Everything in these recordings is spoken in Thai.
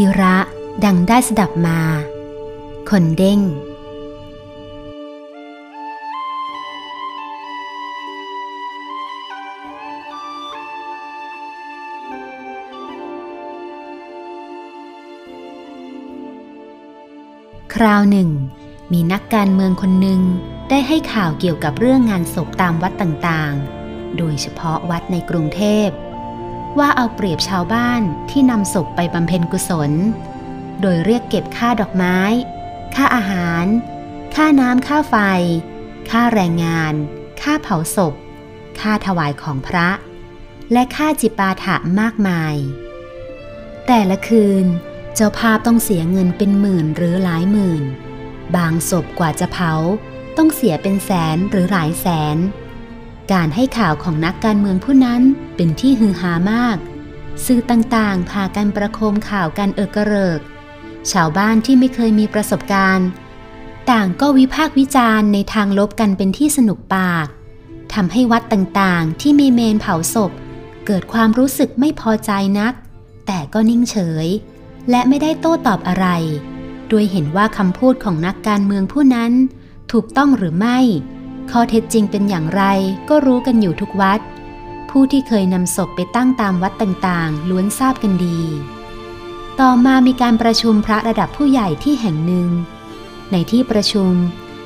กิระดังได้สดับมา คนเด้ง คราวหนึ่ง มีนักการเมืองคนหนึ่งได้ให้ข่าวเกี่ยวกับเรื่องงานศพตามวัดต่างๆ โดยเฉพาะวัดในกรุงเทพ ว่าเอาเปรียบชาวบ้านที่นำศพไปบำเพ็ญกุศล โดยเรียกเก็บค่าดอกไม้ ค่าอาหาร ค่าน้ำค่าไฟ ค่าแรงงาน ค่าเผาศพ ค่าถวายของพระ และค่าจิปาถะมากมาย แต่ละคืนเจ้าภาพต้องเสียเงินเป็นหมื่นหรือหลายหมื่น บางศพกว่าจะเผาต้องเสียเป็นแสนหรือหลายแสน การให้ข่าวของนักการเมืองผู้นั้นเป็นที่ฮือฮามาก สื่อต่างๆ พากันประโคมข่าวกันเอกเริก ชาวบ้านที่ไม่เคยมีประสบการณ์ ต่างก็วิพากษ์วิจารณ์ในทางลบกันเป็นที่สนุกปากทำให้วัดต่างๆ ที่มีเมนเผาศพ เกิดความรู้สึกไม่พอใจนัก แต่ก็นิ่งเฉย และไม่ได้โต้ตอบอะไรโดยเห็นว่าคำพูดของนักการเมืองผู้นั้น ถูกต้องหรือไม่ ข้อเท็จจริงเป็นอย่างไรก็รู้กันอยู่ทุกวัด ผู้ที่เคยนำศพไปตั้งตามวัดต่างๆ ล้วนทราบกันดี ต่อมามีการประชุมพระระดับผู้ใหญ่ที่แห่งหนึ่ง ในที่ประชุม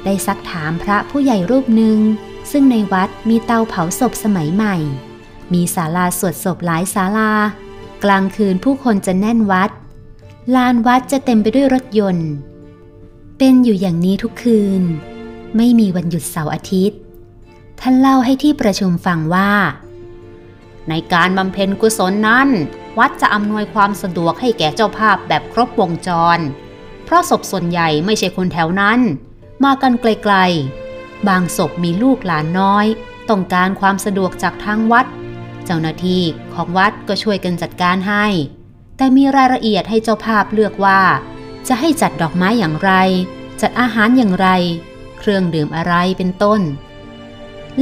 ได้ซักถามพระผู้ใหญ่รูปหนึ่ง ซึ่งในวัดมีเตาเผาศพสมัยใหม่ มีศาลาสวดศพหลายศาลา กลางคืนผู้คนจะแน่นวัด ลานวัดจะเต็มไปด้วยรถยนต์ เป็นอยู่อย่างนี้ทุกคืน ไม่มีวันหยุดเสาร์อาทิตย์ ท่านเล่าให้ที่ประชุมฟังว่า ในการบำเพ็ญกุศลนั้น วัดจะอำนวยความสะดวกให้แก่เจ้าภาพแบบครบวงจร เพราะศพส่วนใหญ่ไม่ใช่คนแถวนั้น มากันไกลๆ บางศพมีลูกหลานน้อย ต้องการความสะดวกจากทางวัด เจ้าหน้าที่ของวัดก็ช่วยกันจัดการให้ แต่มีรายละเอียดให้เจ้าภาพเลือกว่า จะให้จัดดอกไม้อย่างไร จัดอาหารอย่างไร เครื่องดื่มอะไรเป็นต้น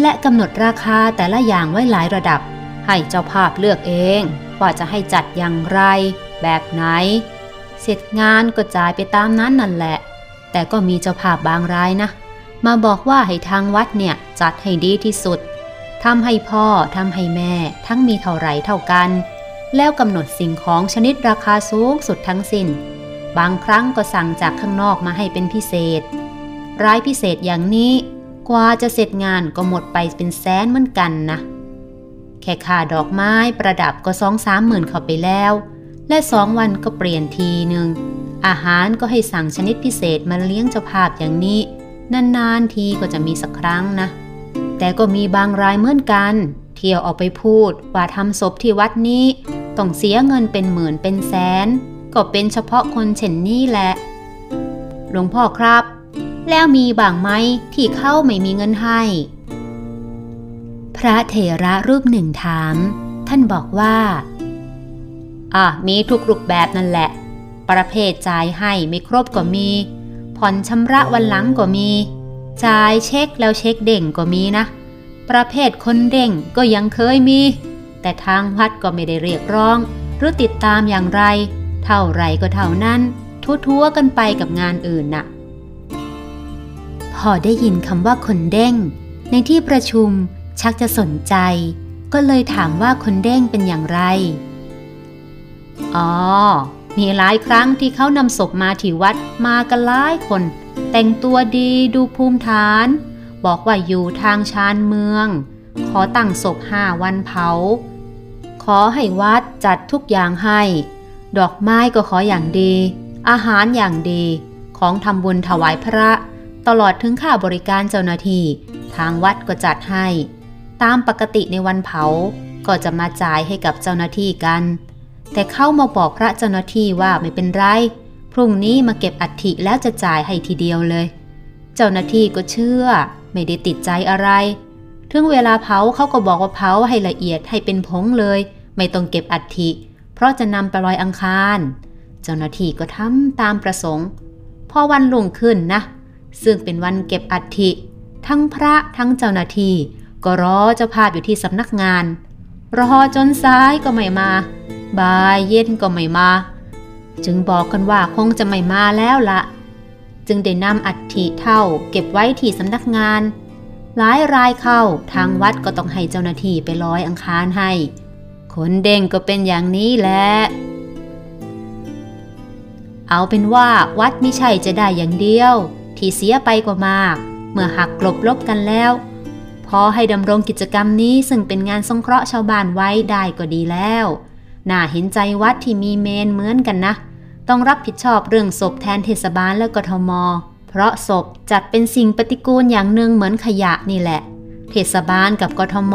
และกำหนดราคาแต่ละอย่างไว้หลายระดับ ให้เจ้าภาพเลือกเอง ว่าจะให้จัดอย่างไร แบบไหน เสร็จงานก็จ่ายไปตามนั้นนั่นแหละ แต่ก็มีเจ้าภาพบางรายนะ มาบอกว่าให้ทางวัดเนี่ยจัดให้ดีที่สุดทำให้พ่อทำให้แม่ ทั้งมีเท่าไรเท่ากัน แล้วกำหนดสิ่งของชนิดราคาสูงสุดทั้งสิน้น บางครั้งก็สั่งจากข้างนอกมาให้เป็นพิเศษ ร้ายพิเศษอย่างนี้ กว่าจะเสร็จงานก็หมดไปเป็นแสนเหมือนกันนะ แค่ค่าดอกไม้ประดับก็สองสามหมื่นเข้าไปแล้ว และสองวันก็เปลี่ยนทีหนึ่ง อาหารก็ให้สั่งชนิดพิเศษมาเลี้ยงเจ้าภาพอย่างนี้ นานๆทีก็จะมีสักครั้งนะ แต่ก็มีบางรายเหมือนกัน เที่ยวออกไปพูดว่าทำศพที่วัดนี้ ต้องเสียเงินเป็นหมื่นเป็นแสน ก็เป็นเฉพาะคนเช่นนี้แหละ หลวงพ่อครับ แล้วมีบางไหมที่เข้าไม่มีเงินให้ พระเถระรูปหนึ่งถาม ท่านบอกว่าอะมีทุกรูปแบบนั่นแหละ ประเภทจ่ายให้ไม่ครบก็มี ผ่อนชำระวันหลังก็มีจ่ายเช็คแล้วเช็คเด่งก็มีนะ ประเภทคนเด่งก็ยังเคยมี แต่ทางวัดก็ไม่ได้เรียกร้อง หรือติดตามอย่างไร เท่าไรก็เท่านั้น ทั่วๆกันไปกับงานอื่นน่ะ พอได้ยินคำว่าคนเด้ง ในที่ประชุมชักจะสนใจ ก็เลยถามว่าคนเด้งเป็นอย่างไร อ๋อ มีหลายครั้งที่เขานำศพมาที่วัดมากันหลายคน แต่งตัวดีดูภูมิฐาน บอกว่าอยู่ทางชานเมือง ขอตั้งศพห้าวันเผา ขอให้วัดจัดทุกอย่างให้ ดอกไม้ก็ขออย่างดี อาหารอย่างดี ของทำบุญถวายพระ ตลอดถึงค่าบริการเจ้าหน้าที่ ทางวัดก็จัดให้ ตามปกติในวันเผา ก็จะมาจ่ายให้กับเจ้าหน้าที่กัน แต่เข้ามาบอกพระเจ้าหน้าที่ว่าไม่เป็นไร พรุ่งนี้มาเก็บอัฐิแล้วจะจ่ายให้ทีเดียวเลย เจ้าหน้าที่ก็เชื่อ ไม่ได้ติดใจอะไร ถึงเวลาเผาเขาก็บอกว่าเผาให้ละเอียดให้เป็นผงเลย ไม่ต้องเก็บอัฐิ เพราะจะนำไปลอยอังคาร เจ้าหน้าที่ก็ทำตามประสงค์ พอวันลุ่งขึ้นนะ ซึ่งเป็นวันเก็บอัฐิทั้งพระทั้งเจ้าหน้าที่ก็รอเจ้าภาพอยู่ที่สำนักงาน รอจนซ้ายก็ไม่มาบ่ายเย็นก็ไม่มา จึงบอกกันว่าคงจะไม่มาแล้วละจึงได้นำอัฐิเท่าเก็บไว้ที่สำนักงาน หลายรายเข้าทางวัดก็ต้องให้เจ้าหน้าที่ไปลอยอังคารให้คนเด้งก็เป็นอย่างนี้แหละเอาเป็นว่าวัดไม่ใช่จะได้อย่างเดียว ที่เสียไปกว่ามาก เมื่อหักกลบลบกันแล้ว พอให้ดำรงกิจกรรมนี้ซึ่งเป็นงานสงเคราะห์ชาวบ้านไว้ได้ก็ดีแล้ว น่าเห็นใจวัดที่มีเมนเหมือนกันนะ ต้องรับผิดชอบเรื่องศพแทนเทศบาลและกทม เพราะศพจัดเป็นสิ่งปฏิกูลอย่างหนึ่งเหมือนขยะนี่แหละ เทศบาลกับกทม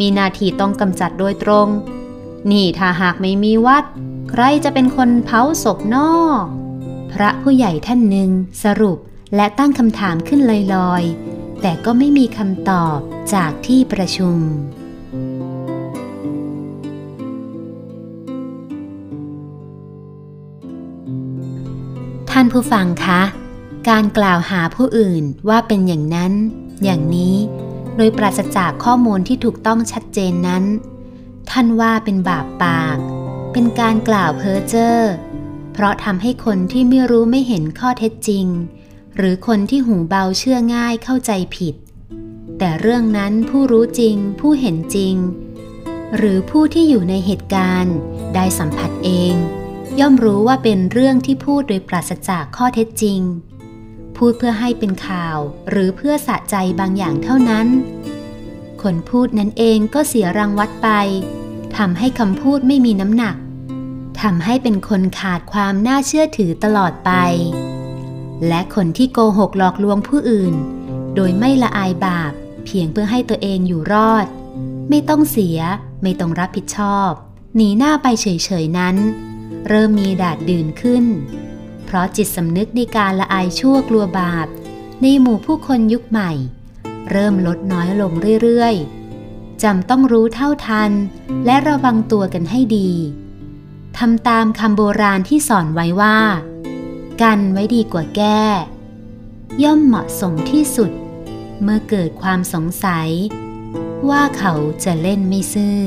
มีหน้าที่ต้องกำจัดโดยตรง นี่ถ้าหากไม่มีวัด ใครจะเป็นคนเผาศพนอพระผู้ใหญ่ท่านหนึ่งสรุป และตั้งคำถามขึ้นลอยๆ แต่ก็ไม่มีคำตอบจากที่ประชุม ท่านผู้ฟังคะ การกล่าวหาผู้อื่นว่าเป็นอย่างนั้น อย่างนี้ โดยปราศจากข้อมูลที่ถูกต้องชัดเจนนั้น ท่านว่าเป็นบาปปาก เป็นการกล่าวเพ้อเจ้อเพราะทำให้คนที่ไม่รู้ไม่เห็นข้อเท็จจริง หรือคนที่หูเบาเชื่อง่ายเข้าใจผิด แต่เรื่องนั้นผู้รู้จริง ผู้เห็นจริง หรือผู้ที่อยู่ในเหตุการณ์ ได้สัมผัสเอง ย่อมรู้ว่าเป็นเรื่องที่พูดโดยปราศจากข้อเท็จจริง พูดเพื่อให้เป็นข่าวหรือเพื่อสะใจบางอย่างเท่านั้น คนพูดนั้นเองก็เสียรังวัดไปทำให้คำพูดไม่มีน้ำหนักทำให้เป็นคนขาดความน่าเชื่อถือตลอดไป และคนที่โกหกหลอกลวงผู้อื่น โดยไม่ละอายบาป เพียงเพื่อให้ตัวเองอยู่รอด ไม่ต้องเสีย ไม่ต้องรับผิดชอบ หนีหน้าไปเฉยๆนั้น เริ่มมีดาดดื่นขึ้น เพราะจิตสำนึกในการละอายชั่วกลัวบาป ในหมู่ผู้คนยุคใหม่ เริ่มลดน้อยลงเรื่อยๆจำต้องรู้เท่าทัน และระวังตัวกันให้ดีทำตามคำโบราณที่สอนไว้ว่า กันไว้ดีกว่าแก้ ย่อมเหมาะสมที่สุด เมื่อเกิดความสงสัย ว่าเขาจะเล่นไม่ซื่อ